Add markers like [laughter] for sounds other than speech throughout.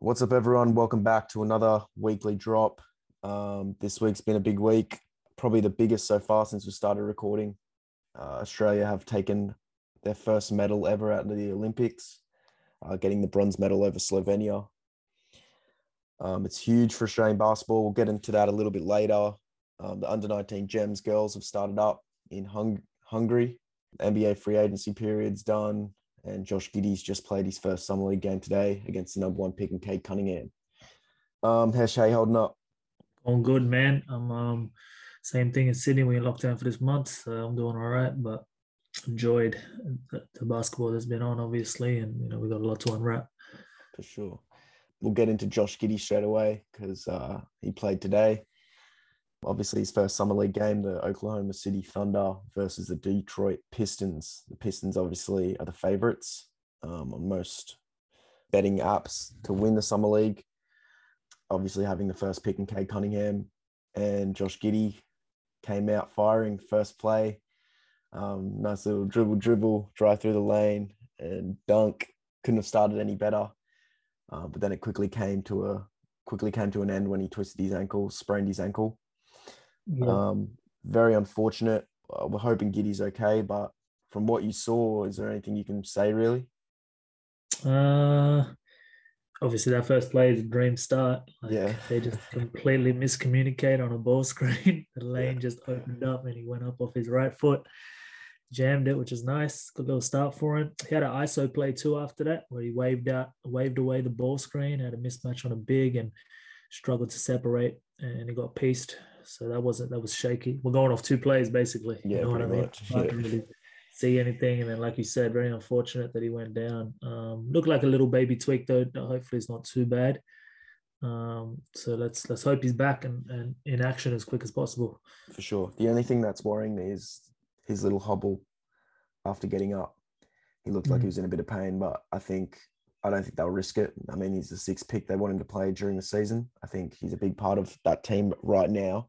What's up, everyone? Welcome back to another weekly drop. Um, this week's been a big week, probably the biggest so far since we started recording. Uh, Australia have taken their first medal ever of the Olympics, uh, getting the bronze medal over Slovenia. Um, it's huge for Australian basketball. We'll get into that a little bit later. Um, the under 19 Gems girls have started up in Hung- Hungary. NBA free agency period's done, and Josh Giddey's just played his first summer league game today against the number one pick in Cade Cunningham. Um, how's Shay holding up? All good, man. I'm um, same thing in Sydney. We're in lockdown for this month, so I'm doing all right. But enjoyed the, the basketball that's been on, obviously, and you know we got a lot to unwrap. For sure. We'll get into Josh Giddey straight away because uh, he played today. Obviously, his first summer league game, the Oklahoma City Thunder versus the Detroit Pistons. The Pistons obviously are the favorites um, on most betting apps to win the summer league. Obviously, having the first pick in Cade Cunningham and Josh Giddey came out firing first play. Um, nice little dribble, dribble, drive through the lane and dunk. Couldn't have started any better. Uh, but then it quickly came to a quickly came to an end when he twisted his ankle, sprained his ankle. Yeah. Um, very unfortunate. Uh, we're hoping Giddey's okay, but from what you saw, is there anything you can say really? Uh, obviously that first play is a dream start. Like, Yeah. they just completely miscommunicate on a ball [laughs] screen. The lane just opened up and he went up off his right foot, jammed it, which is nice. Good little start for him. He had an ISO play too after that, where he waved out, waved away the ball screen, had a mismatch on a big and struggled to separate, and he got pieced. So that wasn't that was shaky. We're going off two plays basically. Yeah, you know what I mean? much, I yeah. really see anything, and then like you said, very unfortunate that he went down. Um, looked like a little baby tweak though. Hopefully, it's not too bad. Um, so let's let's hope he's back and, and in action as quick as possible. For sure. The only thing that's worrying me is his little hobble after getting up. He looked like he Mm. was in a bit of pain, but I think I don't think they'll risk it. I mean, he's the sixth pick. They want him to play during the season. I think he's a big part of that team right now.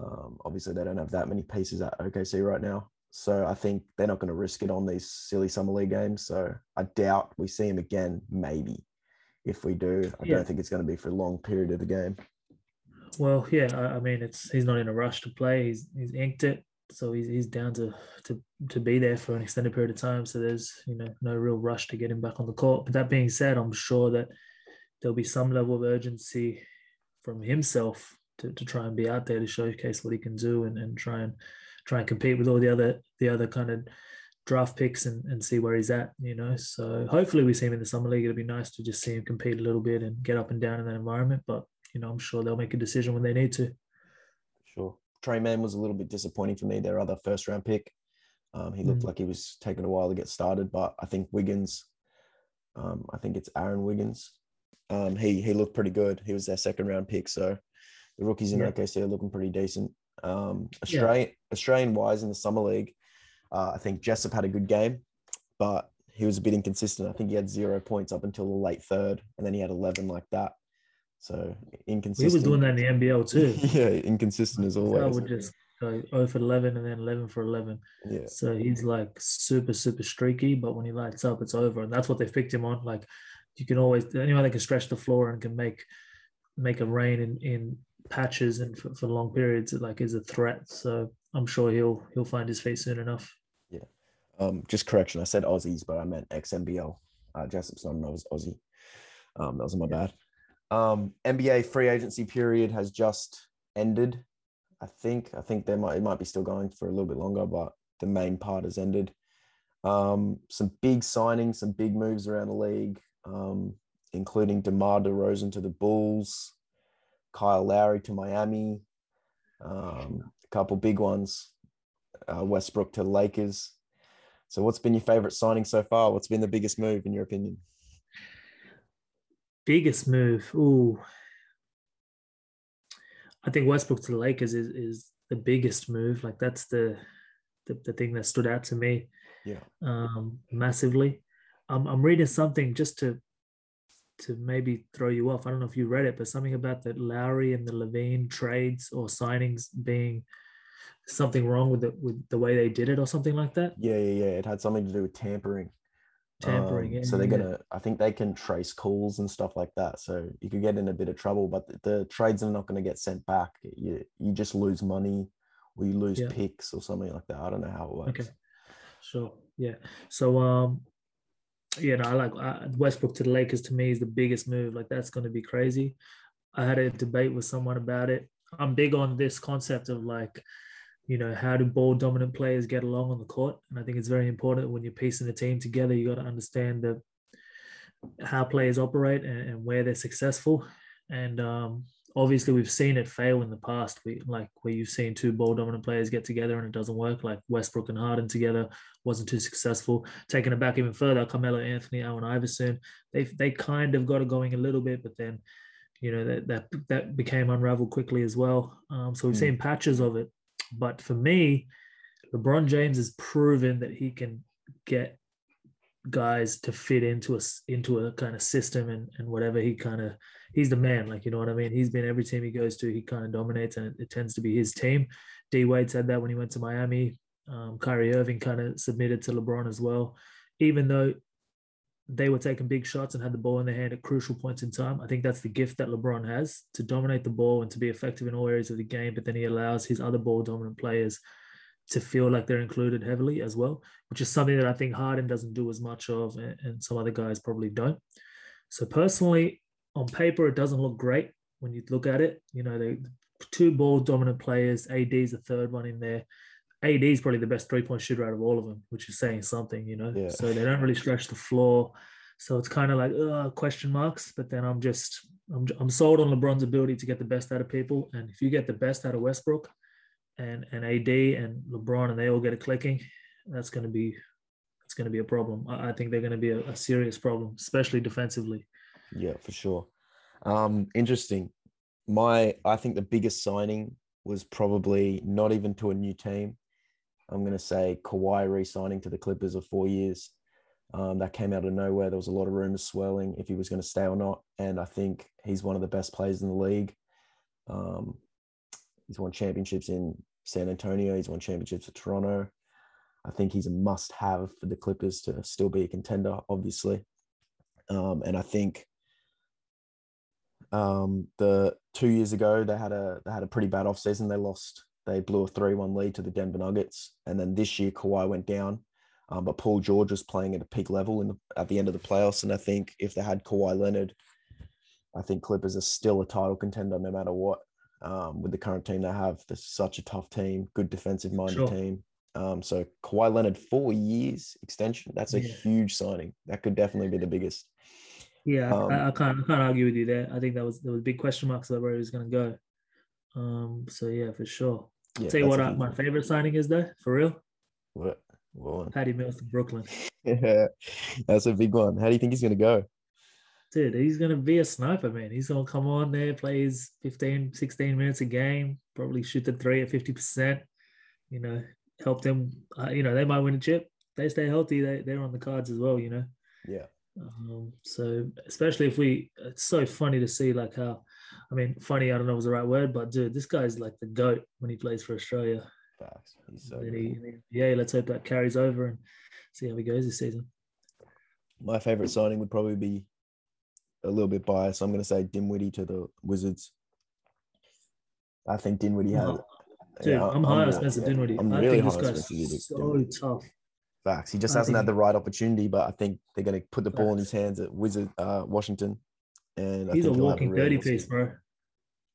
Um, obviously, they don't have that many pieces at OKC right now. So I think they're not going to risk it on these silly summer league games. So I doubt we see him again. Maybe if we do, I Yeah. don't think it's going to be for a long period of the game. Well, yeah, I, I mean, it's he's not in a rush to play. He's he's inked it, so he's he's down to to to be there for an extended period of time. So there's you know no real rush to get him back on the court. But that being said, I'm sure that there'll be some level of urgency from himself to, to try and be out there to showcase what he can do and, and try and try and compete with all the other the other kind of draft picks and, and see where he's at, you know. So hopefully we see him in the summer league. It'll be nice to just see him compete a little bit and get up and down in that environment. But you know, I'm sure they'll make a decision when they need to. Sure. Tre Mann was a little bit disappointing for me, their other first round pick. Um, he looked Mm. like he was taking a while to get started, but I think Wiggins, um, I think it's Aaron Wiggins. Um, he he looked pretty good. He was their second round pick, so the rookies in Yeah. OKC are looking pretty decent. Um, Yeah. Australian Australian wise in the summer league, uh, I think Jessup had a good game, but he was a bit inconsistent. I think he had zero points up until the late third, and then he had eleven like that. So inconsistent. He was doing that in the NBL too. [laughs] yeah, inconsistent as I always. would just go 0 for 11 and then 11 for 11. Yeah. So he's like super, super streaky, but when he lights up, it's over. And that's what they've picked him on. Like you can always, anyone that can stretch the floor and can make make a rain in, in patches and for, for long periods, it like is a threat. So I'm sure he'll he'll find his feet soon enough. Yeah. Um, just correction, I said Aussies, but I meant XNBL. Uh, Jessup's not an Aussie. Um, that was my bad. Um, NBA free agency period has just ended. I think. I think there might it might be still going for a little bit longer, but the main part has ended. Um, some big signings, some big moves around the league, um, including DeMar DeRozan to the Bulls, Kyle Lowry to Miami, um, a couple big ones, uh, Westbrook to the Lakers. So, what's been your favorite signing so far? What's been the biggest move in your opinion? Biggest move. Ooh. I think Westbrook to the Lakers is, is the biggest move. Like that's the, the the thing that stood out to me. Yeah. um, massively. I'm, I'm reading something just to to maybe throw you off. I don't know if you read it, but something about that Lowry and the LaVine trades or signings being something wrong with the with the way they did it or something like that. Yeah, yeah, yeah. It had something to do with tampering. tampering. Um, yeah, so they're yeah. gonna. I think they can trace calls and stuff like that. So you could get in a bit of trouble, but the, the trades are not going to get sent back. You you just lose money, or you lose Yeah. picks or something like that. I don't know how it works. Okay. Sure. Yeah. So um, no, I like uh, Westbrook to the Lakers. To me, is the biggest move. Like that's going to be crazy. I had a debate with someone about it. I'm big on this concept of like, you know, how do ball dominant players get along on the court, and I think it's very important when you're piecing a team together. You got to understand the how players operate and, and where they're successful. And um, obviously, we've seen it fail in the past. We like where you've seen two ball dominant players get together and it doesn't work. Like Westbrook and Harden together wasn't too successful. Taking it back even further, Carmelo Anthony, Allen Iverson, they they kind of got it going a little bit, but then you know that that that became unraveled quickly as well. Um, so we've Mm. seen patches of it. But for me, LeBron James has proven that he can get guys to fit into a into a kind of system and and whatever he kind of he's the man like you know what i mean he's been every team he goes to he kind of dominates and it, it tends to be his team d wade said that when he went to miami um, Kyrie Irving kind of submitted to LeBron as well, even though they were taking big shots and had the ball in their hand at crucial points in time. I think that's the gift that LeBron has to dominate the ball and to be effective in all areas of the game. But then he allows his other ball dominant players to feel like they're included heavily as well, which is something that I think Harden doesn't do as much of, and, and some other guys probably don't. So personally, on paper, it doesn't look great when you look at it. You know, the two ball dominant players. AD is the third one in there. AD is probably the best three point shooter out of all of them, which is saying something, you know. Yeah. So they don't really stretch the floor. So it's kind of like uh, question marks. But then I'm just I'm I'm sold on LeBron's ability to get the best out of people. And if you get the best out of Westbrook and and AD and LeBron and they all get it clicking, that's going to be it's going to be a problem. I, I think they're going to be a, a serious problem, especially defensively. Yeah, for sure. Um, interesting. My, I think the biggest signing was probably not even to a new team. I'm going to say Kawhi re-signing to the Clippers of four years. Um, that came out of nowhere. There was a lot of rumors swirling if he was going to stay or not, and I think he's one of the best players in the league. Um, he's won championships in San Antonio. He's won championships at Toronto. I think he's a must-have for the Clippers to still be a contender, obviously. Um, and I think um, the two years ago they had a they had a pretty bad offseason. They lost. They blew a three-one lead to the Denver Nuggets, and then this year Kawhi went down. Um, but Paul George was playing at a peak level in the, at the end of the playoffs, and I think if they had Kawhi Leonard, I think Clippers are still a title contender no matter what. Um, with the current team they have, they're such a tough team, good defensive-minded Sure. team. Um, so Kawhi Leonard four years extension. That's a Yeah. huge signing. That could definitely be the biggest. Yeah, Um, I, I can't I can't argue with you there. I think that was there was big question marks about where he was going to go. Um, so yeah, for sure. Yeah, Tell you what, I, my favorite signing is though, for real, What? What one? Patty Mills to Brooklyn. [laughs] Yeah, that's a big one. How do you think he's going to go? Dude, he's going to be a sniper, man. He's going to come on there, play his 15, 16 minutes a game, probably shoot the three at 50%. You know, help them. Uh, you know, they might win a chip. They stay healthy. They, they're on the cards as well, you know. Yeah, Um, so especially if we, it's so funny to see like how, I mean, funny. I don't know if it's the right word, but dude, this guy's like the goat when he plays for Australia. facts. He's so And he, yeah, let's hope that carries over and see how he goes this season. My favorite signing would probably be a little bit biased. So I'm going to say Dinwiddie to the Wizards. I think Dinwiddie has. Oh, Dude, I'm high on Spencer Dinwiddie. I'm I really think high this guy's Spencer Dinwiddie. so tough. Facts. He just I hasn't had the right opportunity, but I think they're going to put the ball in his hands at Wizard uh, Washington, and He's a think walking really dirty good piece, bro.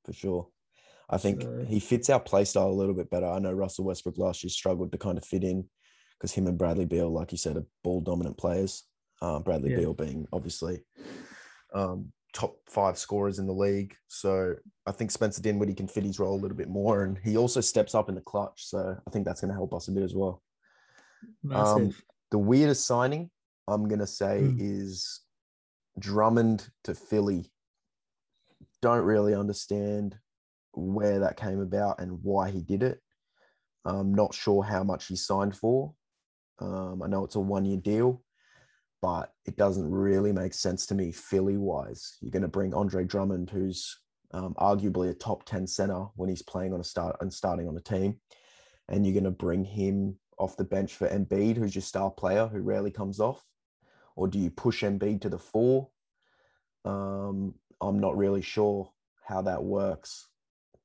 for sure. I think So- he fits our play style a little bit better. I know Russell Westbrook last year struggled to kind of fit in because him and Bradley Beal, like you said, are ball dominant players. Um, Bradley Yeah. Beal being obviously um, top five scorers in the league. So I think Spencer Dinwiddie can fit his role a little bit more, and he also steps up in the clutch. So I think that's going to help us a bit as well. Massive. The weirdest signing I'm going to say Hmm. is Drummond to Philly. Don't really understand where that came about and why he did it. I'm not sure how much he signed for. Um, I know it's a one year deal, but it doesn't really make sense to me Philly wise. You're going to bring Andre Drummond, who's um, arguably a top 10 center when he's playing on a start and starting on a team, and you're going to bring him off the bench for Embiid, who's your star player who rarely comes off. or do you push Embiid to the four? Um, I'm not really sure how that works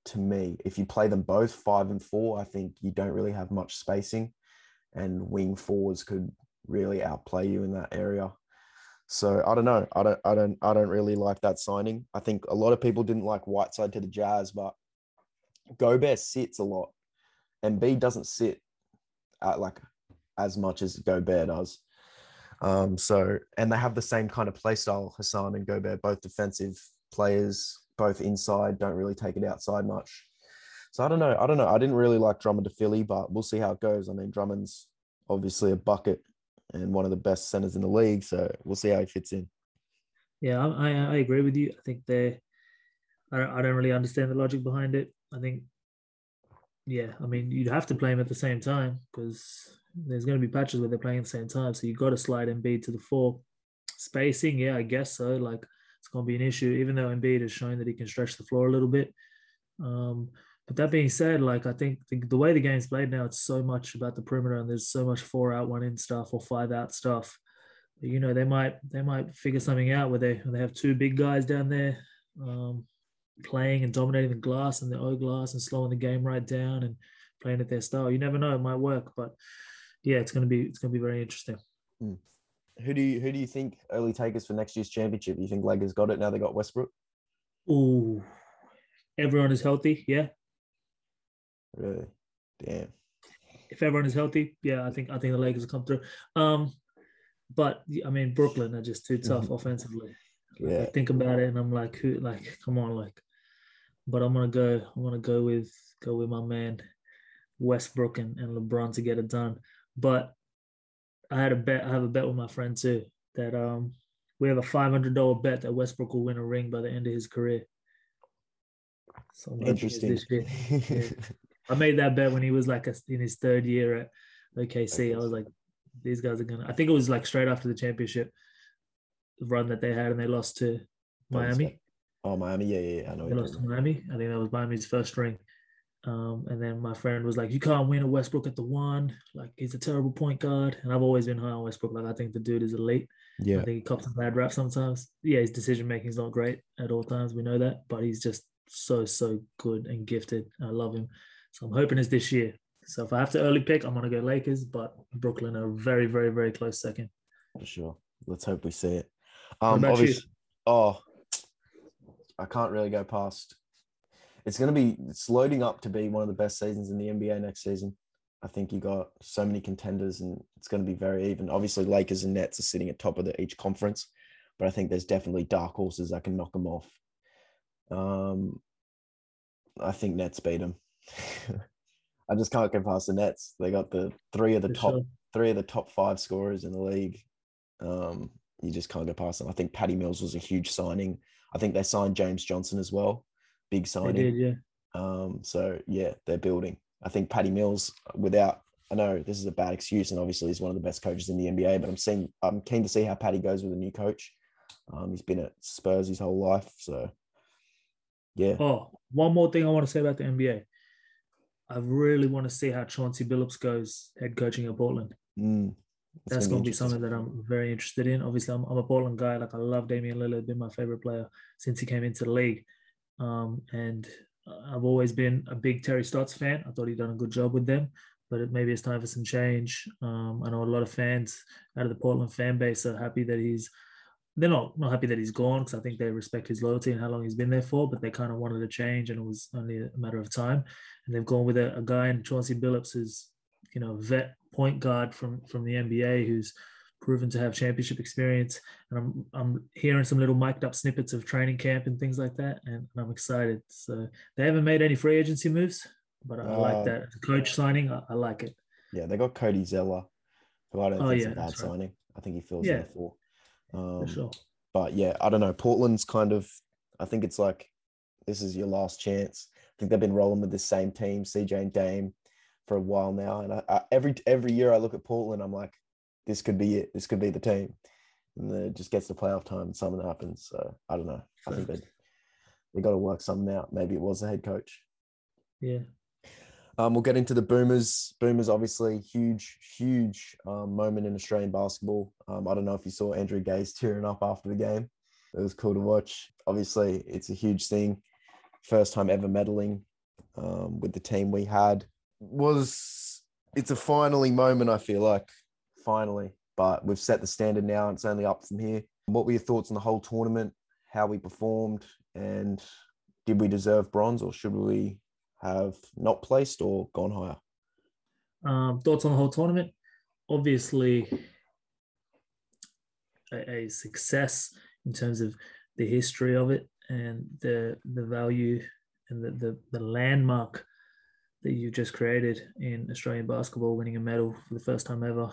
to me. If you play them both five and four, I think you don't really have much spacing, and wing fours could really outplay you in that area. So I don't know. I don't. I don't. I don't really like that signing. I think a lot of people didn't like Whiteside to the Jazz, but Gobert sits a lot, and B doesn't sit at like as much as Gobert does. Um, so and they have the same kind of play style, Hassan and Gobert, both defensive players, both inside, don't really take it outside much. So I don't know. I don't know. I didn't really like Drummond to Philly, but we'll see how it goes. I mean, Drummond's obviously a bucket and one of the best centers in the league, so we'll see how he fits in. Yeah, I, I agree with you. I think they, I don't, I don't really understand the logic behind it. I think, yeah, I mean, you'd have to play him at the same time because there's going to be patches where they're playing at the same time. So you've got to slide Embiid to the four. Spacing, yeah, I guess so. Like it's going to be an issue, even though Embiid has shown that he can stretch the floor a little bit. Um, but that being said, like I think the, the, way the game's played now, it's so much about the perimeter, and there's so much four out, one in stuff or five out stuff. You know, they might they might figure something out where they they have two big guys down there um, playing and dominating the glass and the O glass and slowing the game right down and playing at their style. You never know, it might work, but yeah, it's gonna be it's gonna be very interesting. Hmm. Who do you who do you think early takers for next year's championship? You think Lakers got it now? They got Westbrook. Oh, everyone is healthy. Yeah. Really, damn. If everyone is healthy, yeah, I think I think the Lakers will come through. Um, but I mean Brooklyn are just too tough mm-hmm. offensively. Like, yeah. I think about it, and I'm like, who? Like, come on, like. But I'm gonna go. I'm gonna go with go with my man Westbrook and, and LeBron to get it done. But I had a bet. I have a bet with my friend too that um we have a five hundred dollar bet that Westbrook will win a ring by the end of his career. So interesting. [laughs] Yeah. I made that bet when he was like a, in his third year at OKC. I was like, these guys are gonna. I think it was like straight after the championship run that they had, and they lost to Miami. Oh, Miami, yeah, yeah, yeah. I know. They lost to Miami. I think that was Miami's first ring. Um, and then my friend was like, "You can't win a Westbrook at the one. Like he's a terrible point guard." And I've always been high on Westbrook. Like I think the dude is elite. Yeah, I think he cops a bad rap sometimes. Yeah, his decision making is not great at all times. We know that, but he's just so so good and gifted. I love him. So I'm hoping it's this year. So if I have to early pick, I'm gonna go Lakers, but Brooklyn are very very very close second. For sure. Let's hope we see it. Um, obviously, you? oh, I can't really go past it's going to be it's loading up to be one of the best seasons in the NBA next season. I think you got so many contenders, and it's going to be very even. Obviously, Lakers and Nets are sitting at top of the, each conference, but I think there's definitely dark horses that can knock them off. Um, I think Nets beat them. [laughs] I just can't get past the Nets. They got the three of the For top sure. three of the top five scorers in the league. Um, you just can't get past them. I think Patty Mills was a huge signing. I think they signed James Johnson as well big signing. They did, yeah. Um, so yeah, they're building. I think Patty Mills, without I know this is a bad excuse, and obviously he's one of the best coaches in the NBA. But I'm seeing I'm keen to see how Patty goes with a new coach. Um, he's been at Spurs his whole life, so yeah. Oh, one more thing I want to say about the NBA. I really want to see how Chauncey Billups goes head coaching at Portland. Mm, that's, that's going to be something that I'm very interested in. Obviously, I'm, I'm a Portland guy. Like I love Damian Lillard, been my favorite player since he came into the league. Um, and I've always been a big Terry Stotts fan. I thought he'd done a good job with them, but it, maybe it's time for some change. Um, I know a lot of fans out of the Portland fan base are happy that he's. They're not not happy that he's gone because I think they respect his loyalty and how long he's been there for, but they kind of wanted a change and it was only a matter of time. And they've gone with a, a guy in Chauncey Billups who's, you know, vet point guard from from the NBA who's proven to have championship experience. And I'm I'm hearing some little mic'd up snippets of training camp and things like that, and I'm excited. So they haven't made any free agency moves, but I uh, like that coach signing. I, I, like it. Yeah, they got Cody Zeller, who I don't oh, think yeah, is a bad signing. Right. I think he fills yeah. for. Um, sure. But yeah, I don't know. Portland's kind of. I think it's like this is your last chance. I think they've been rolling with the same team, CJ and Dame, for a while now. And I, I, every every year I look at Portland, I'm like, this could be it. This could be the team. And then it just gets to playoff time and something happens. So I don't know. I think they they got to work something out. Maybe it was the head coach. Yeah. Um, we'll get into the Boomers. Boomers, obviously, huge, huge um, moment in Australian basketball. Um, I don't know if you saw Andrew Gaze tearing up after the game. It was cool to watch. Obviously, it's a huge thing. First time ever medaling um, with the team we had. Was it's a finally moment? I feel like finally, but we've set the standard now. And It's only up from here. What were your thoughts on the whole tournament? How we performed, and did we deserve bronze, or should we have not placed or gone higher? Um, thoughts on the whole tournament? Obviously, a, a, success in terms of the history of it and the the value and the, the, the landmark that you just created in Australian basketball, winning a medal for the first time ever.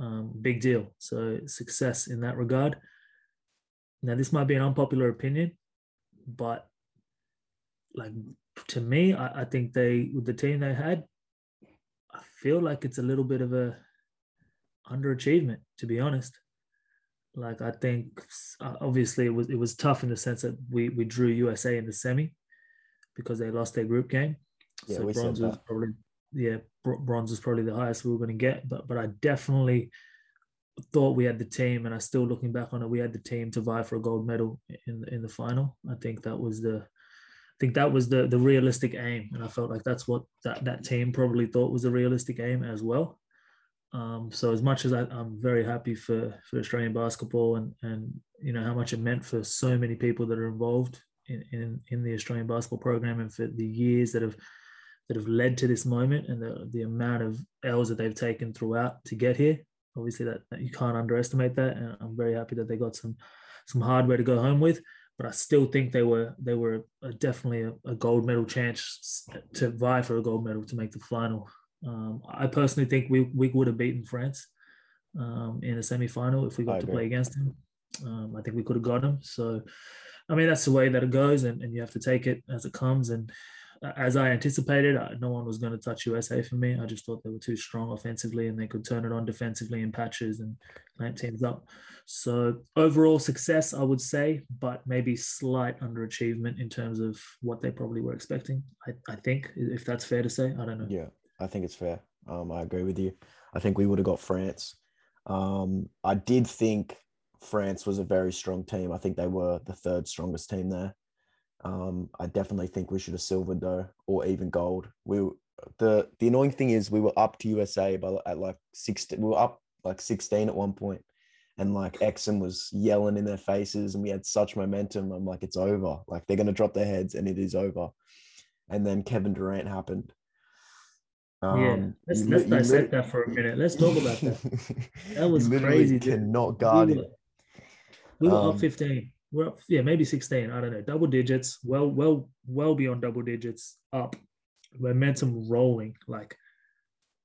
Um, big deal. So success in that regard. Now, this might be an unpopular opinion, but like to me, I, I think they with the team they had, I feel like it's a little bit of a underachievement, to be honest. Like I think uh, obviously it was it was tough in the sense that we we drew USA in the semi because they lost their group game. Yeah, so bronze was probably yeah bronze was probably the highest we were going to get. But but I definitely thought we had the team, and I still looking back on it, we had the team to vie for a gold medal in in the final. I think that was the think that was the the realistic aim, and I felt like that's what that that team probably thought was a realistic aim as well. Um, so as much as I, am very happy for for Australian basketball and and you know how much it meant for so many people that are involved in in, in the Australian basketball program and for the years that have that have led to this moment and the the amount of L's that they've taken throughout to get here. Obviously, that, that you can't underestimate that, and I'm very happy that they got some some hardware to go home with but I still think they were they were a, definitely a, a, gold medal chance to vie for a gold medal to make the final. Um, I personally think we we would have beaten France um, in a semi final if we got to play against them. Um, I think we could have got them. So, I mean that's the way that it goes, and, and you have to take it as it comes. And as I anticipated, no one was going to touch USA for me. I just thought they were too strong offensively and they could turn it on defensively in patches and clamp teams up. So overall success, I would say, but maybe slight underachievement in terms of what they probably were expecting. I, I think, if that's fair to say, I don't know. Yeah, I think it's fair. Um, I agree with you. I think we would have got France. Um, I did think France was a very strong team. I think they were the third strongest team there. Um, I definitely think we should have silvered though, or even gold. We the the annoying thing is we were up to USA by at like sixteen. We were up like sixteen at one point, and like Exum was yelling in their faces, and we had such momentum. I'm like, it's over. Like they're gonna drop their heads, and it is over. And then Kevin Durant happened. Um, yeah, let's, let's dissect that for a minute. Let's talk about that. [laughs] That was crazy. Cannot guard we were, him. We were Um, up 15 we're up, yeah, maybe 16. I don't know. Double digits, well, well, well beyond double digits, up, momentum rolling. Like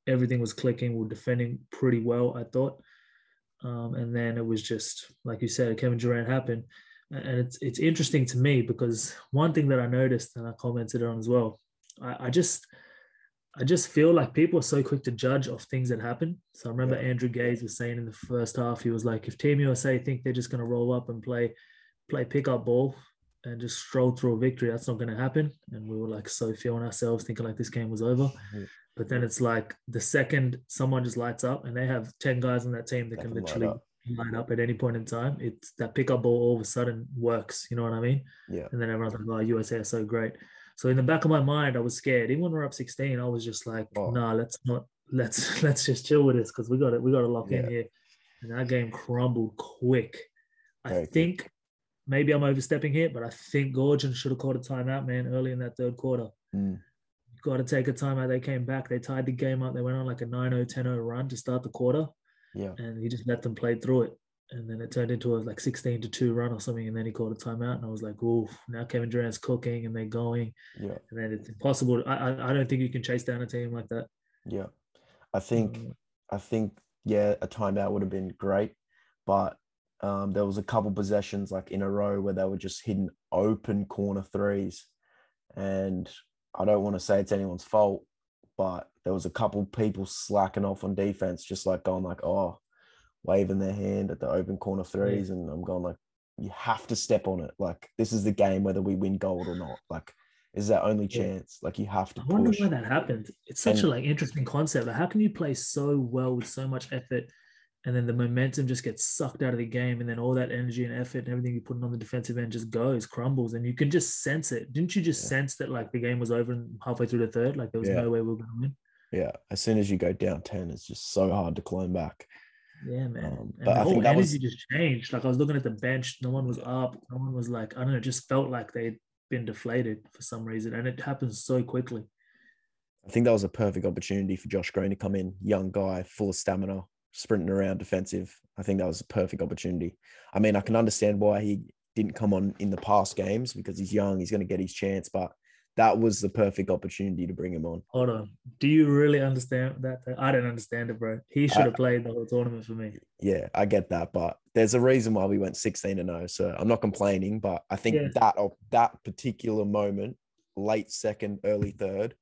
everything was clicking. We are defending pretty well, I thought. Um, and then it was just like you said, Kevin Durant happened. And it's it's interesting to me because one thing that I noticed and I commented on as well, I, I just I just feel like people are so quick to judge of things that happen. So I remember Yeah. Andrew Gaze was saying in the first half, he was like, if Team USA think they're just going to roll up and play play pickup ball and just stroll through a victory. That's not going to happen. And we were like so feeling ourselves, thinking like this game was over. But then it's like the second someone just lights up, and they have ten guys on that team that They can can literally light up at any point in time. It's that pickup ball all of a sudden works. You know what I mean? Yeah. And then everyone's like, "Oh, USA are so great." So in the back of my mind, I was scared. Even when we we're up 16, I was just like, Oh. "Nah, let's not. Let's [laughs] let's just chill with this because we got it. We got to lock Yeah. in here." And that game crumbled quick. I Very think maybe I'm overstepping here, but I think Goorjian should have called a timeout, man, early in that third quarter. Mm. Got to take a timeout. They came back. They tied the game up. They went on like a 9-0, 10-0 run to start the quarter, Yeah. and he just let them play through it. And then it turned into a like 16 to 2 run or something. And then he called a timeout. And I was like, ooh, now Kevin Durant's cooking and they're going. Yeah. And then it's impossible. I, I, I don't think you can chase down a team like that. Yeah. I think Um, I think yeah, a timeout would have been great, but um, there was a couple possessions like in a row where they were just hitting open corner threes, and I don't want to say it's anyone's fault, but there was a couple people slacking off on defense, just like going like oh, waving their hand at the open corner threes, and I'm going like you have to step on it. Like this is the game whether we win gold or not. Like is their only Yeah. chance. Like you have to I wonder push. why that happened. It's such a like interesting concept. Like, how can you play so well with so much effort, and then the momentum just gets sucked out of the game, and then all that energy and effort and everything you're putting on the defensive end just goes, crumbles, and you can just sense it. Didn't you just Yeah. sense that like the game was over and halfway through the third, like there was Yeah. no way we were going to win? Yeah, as soon as you go down ten, it's just so hard to climb back. Yeah, man. Um, and but the I whole think that energy was- just changed. Like I was looking at the bench, no one was up. No one was like, I don't know, it just felt like they'd been deflated for some reason. And it happens so quickly. I think that was a perfect opportunity for Josh Green to come in, young guy, full of stamina, sprinting around defensive. I think that was a perfect opportunity. I mean, I can understand why he didn't come on in the past games because he's young, he's going to get his chance, but that was the perfect opportunity to bring him on. Hold on. Do you really understand that? I don't understand it, bro. He should have played the whole tournament for me. Yeah, I get that, but there's a reason why we went 16 and 0. So I'm not complaining, but I think Yeah. that of that particular moment, late second, early third,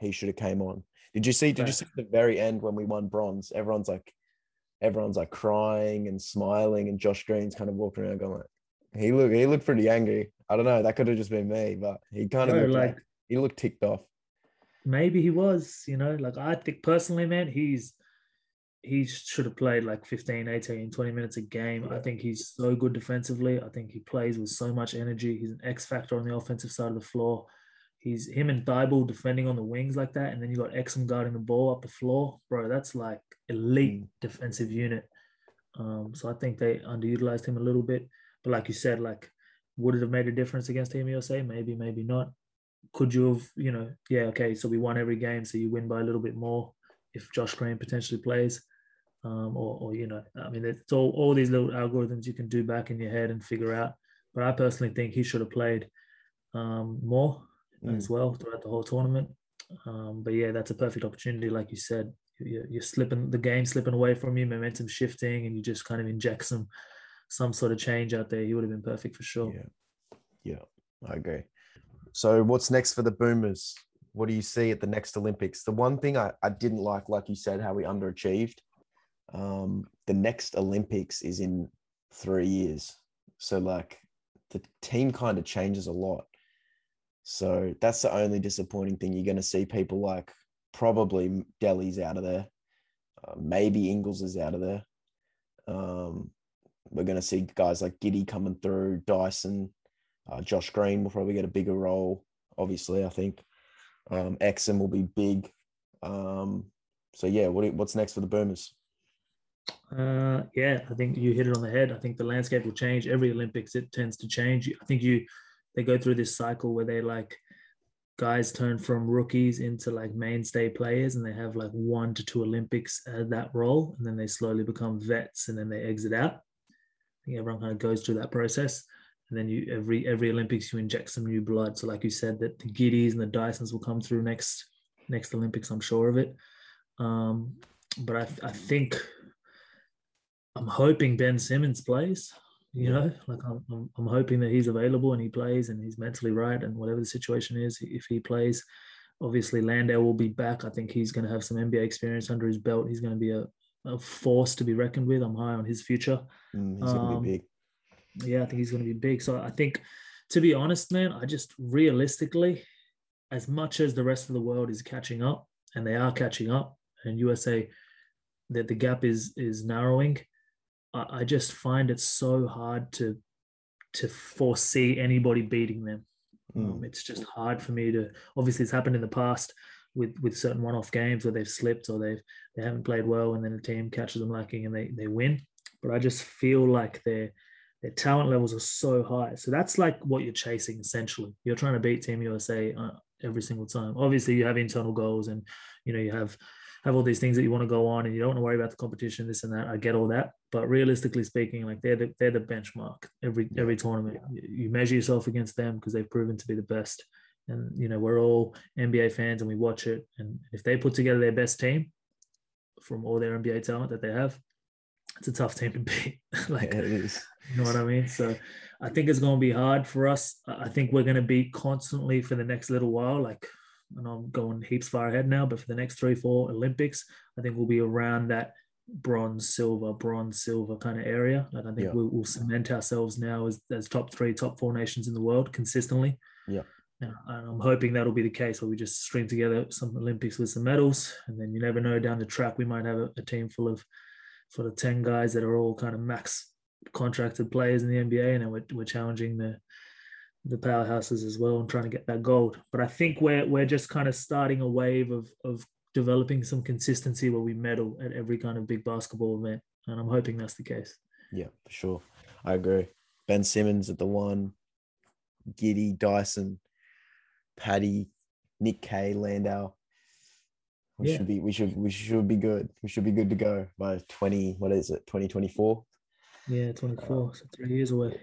he should have came on. Did you see? Did you see the very end when we won bronze? Everyone's like, everyone's like crying and smiling, and Josh Green's kind of walking around going like, he looked he looked pretty angry. I don't know. That could have just been me, but he kind of Bro, looked like like he looked ticked off. maybe he was, you know, like I think personally, man, he's he should have played like 15, 18, 20 minutes a game. I think he's so good defensively. I think he plays with so much energy. He's an X factor on the offensive side of the floor. He's him and Thybulle defending on the wings like that. And then you got Exum guarding the ball up the floor. Bro, that's like elite Mm. defensive unit. Um, so I think they underutilized him a little bit. But like you said, like, would it have made a difference against Team USA? Maybe, maybe not. Could you have, you know, yeah, okay, so we won every game, so you win by a little bit more if Josh Green potentially plays. Um, or, or you know, I mean, it's all all these little algorithms you can do back in your head and figure out. But I personally think he should have played um, more Mm. as well throughout the whole tournament. Um, but yeah, that's a perfect opportunity, like you said. You're, you're slipping the game slipping away from you, momentum shifting, and you just kind of inject some some sort of change out there. He would have been perfect for sure. Yeah. Yeah, I agree. So what's next for the Boomers? What do you see at the next Olympics? The one thing I, I didn't like, like you said, how we underachieved. Um, the next Olympics is in three years. So like the team kind of changes a lot. So that's the only disappointing thing. You're going to see people like probably Delly's out of there. Uh, maybe Ingles is out of there. Um, we're going to see guys like Giddey coming through, Dyson, uh, Josh Green will probably get a bigger role. Obviously, I think um, will be big. Um, so yeah, what, what's next for the Boomers? Uh, yeah, I think you hit it on the head. I think the landscape will change. Every Olympics, it tends to change. I think you they go through this cycle where they like guys turn from rookies into like mainstay players, and they have like one to two Olympics at that role, and then they slowly become vets, and then they exit out. I think everyone kind of goes through that process, and then you every every Olympics you inject some new blood. So like you said, that the Giddeys and the Dysons will come through next next Olympics. I'm sure of it. Um, but I I think I'm hoping Ben Simmons plays. You know, like I'm, I'm, I'm hoping that he's available and he plays and he's mentally right and whatever the situation is, if he plays. Obviously, Landale will be back. I think he's going to have some NBA experience under his belt. He's going to be a, a force to be reckoned with. I'm high on his future. Mm, he's going to Um, be big. Yeah, I think he's going to be big. So I think, to be honest, man, I just realistically, as much as the rest of the world is catching up, and they are catching up, and USA, that the gap is is narrowing. I, I just find it so hard to to foresee anybody beating them. Um, Mm, it's just hard for me to. Obviously, it's happened in the past with with certain one-off games where they've slipped or they've they haven't played well, and then the team catches them lacking and they they win. But I just feel like their their talent levels are so high. So that's like what you're chasing essentially. You're trying to beat Team USA uh, every single time. Obviously, you have internal goals and you know you have have all these things that you want to go on and you don't want to worry about the competition, this and that. I get all that, but realistically speaking, like they're the they're the benchmark every every tournament. You measure yourself against them because they've proven to be the best. And you know we're all NBA fans and we watch it. And if they put together their best team from all their NBA talent that they have, it's a tough team to beat. [laughs] like yeah, it is. you know what I mean? So I think it's going to be hard for us. I think we're going to be constantly for the next little while. Like, and I'm going heaps far ahead now, but for the next three, four Olympics, I think we'll be around that bronze, silver, bronze, silver kind of area. Like, I think Yeah. we'll, we'll cement ourselves now as, as top three, top four nations in the world consistently. Yeah. And I'm hoping that'll be the case where we just string together some Olympics with some medals. And then you never know down the track, we might have a, a team full of sort of 10 guys that are all kind of max contracted players in the NBA. And then we're, we're challenging the, the powerhouses as well and trying to get that gold. But I think we're, we're just kind of starting a wave of, of developing some consistency where we medal at every kind of big basketball event. And I'm hoping that's the case. Yeah, for sure. I agree. Ben Simmons at the one, Giddey Dyson, Patty, Nick Kay, Landale. We yeah. should be we should we should be good. We should be good to go by 20, what is it, 2024? Yeah, 24. Uh, so three years away.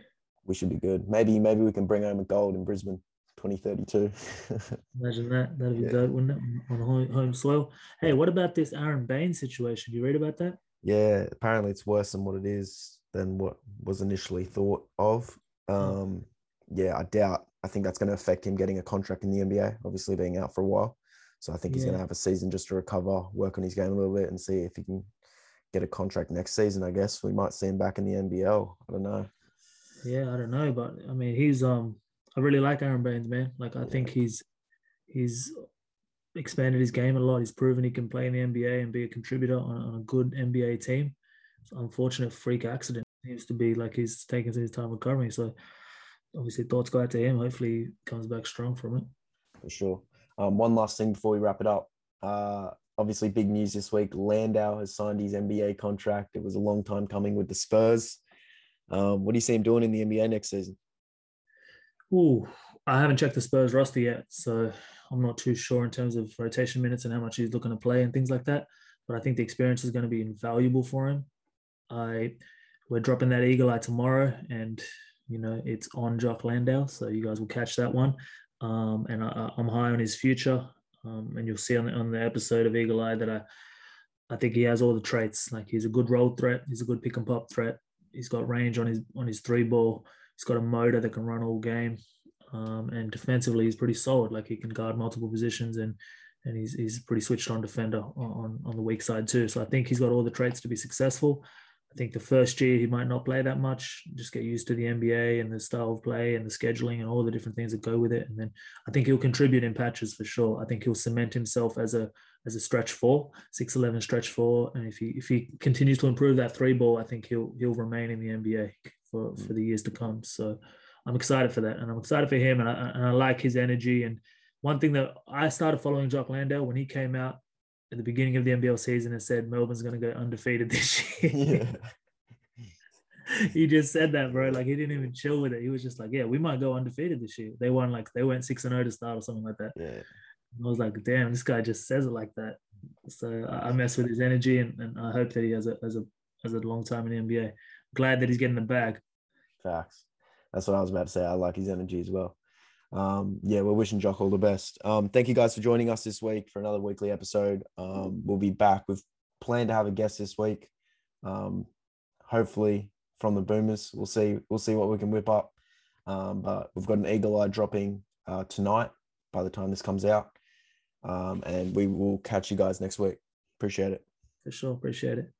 We should be good. Maybe maybe we can bring home a gold in Brisbane 2032. [laughs] Imagine that. That'd be yeah. good, wouldn't it? On home, home soil. Hey, what about this Aaron Baynes situation? You read about that? Yeah, apparently it's worse than what it is than what was initially thought of. Hmm. Um, yeah, I doubt. I think that's going to affect him getting a contract in the NBA. Obviously, being out for a while, so I think he's yeah. going to have a season just to recover, work on his game a little bit, and see if he can get a contract next season. I guess we might see him back in the NBL. I don't know. Yeah, I don't know, but I mean, he's um, I really like Aaron Baynes, man. Like, I think he's he's expanded his game a lot. He's proven he can play in the NBA and be a contributor on, on a good NBA team. Unfortunate freak accident. Seems to be like he's taking his time recovering. So obviously thoughts go out to him. Hopefully he comes back strong from it. For sure. Um, one last thing before we wrap it up. Uh, obviously big news this week. Landale has signed his NBA contract. It was a long time coming with the Spurs. Um, what do you see him doing in the NBA next season? Ooh, I haven't checked the Spurs roster yet, so I'm not too sure in terms of rotation minutes and how much he's looking to play and things like that. But I think the experience is going to be invaluable for him. I we're dropping that eagle eye tomorrow, and you know it's on Jock Landale, so you guys will catch that one. Um, and I, am high on his future, um, and you'll see on the, on the episode of Eagle Eye that I I think he has all the traits. Like he's a good roll threat, he's a good pick and pop threat. He's got range on his on his three ball. He's got a motor that can run all game, um, and defensively he's pretty solid. Like he can guard multiple positions and and he's he's pretty switched on defender on on the weak side too. So I think he's got all the traits to be successful. I think the first year he might not play that much, just get used to the NBA and the style of play and the scheduling and all the different things that go with it. And then I think he'll contribute in patches for sure. I think he'll cement himself as a as a stretch four, six eleven stretch four. And if he if he continues to improve that three ball, I think he'll he'll remain in the NBA for mm. for the years to come. So I'm excited for that, and I'm excited for him, and I and I like his energy. And one thing that I started following Jock Landale when he came out at the beginning of the NBL season and said Melbourne's going to go undefeated this [laughs] year. Yeah. he just said that, bro. Like he didn't even chill with it. He was just like, "Yeah, we might go undefeated this year." They won like they went six and zero oh to start or something like that. Yeah. I was like, "Damn, this guy just says it like that." So I mess with his energy, and, and I hope that he has a has a has a long time in the NBA. Glad that he's getting the bag. Facts. That's what I was about to say. I like his energy as well um, yeah, we're wishing Jock all the best. Um, thank you guys for joining us this week for another weekly episode. Um, we'll be back. We've planned to have a guest this week. Um, hopefully from the Boomers. We'll see. We'll see what we can whip up. Um, but we've got an eagle eye dropping uh, tonight. By the time this comes out, um, and we will catch you guys next week. Appreciate it. For sure. Appreciate it.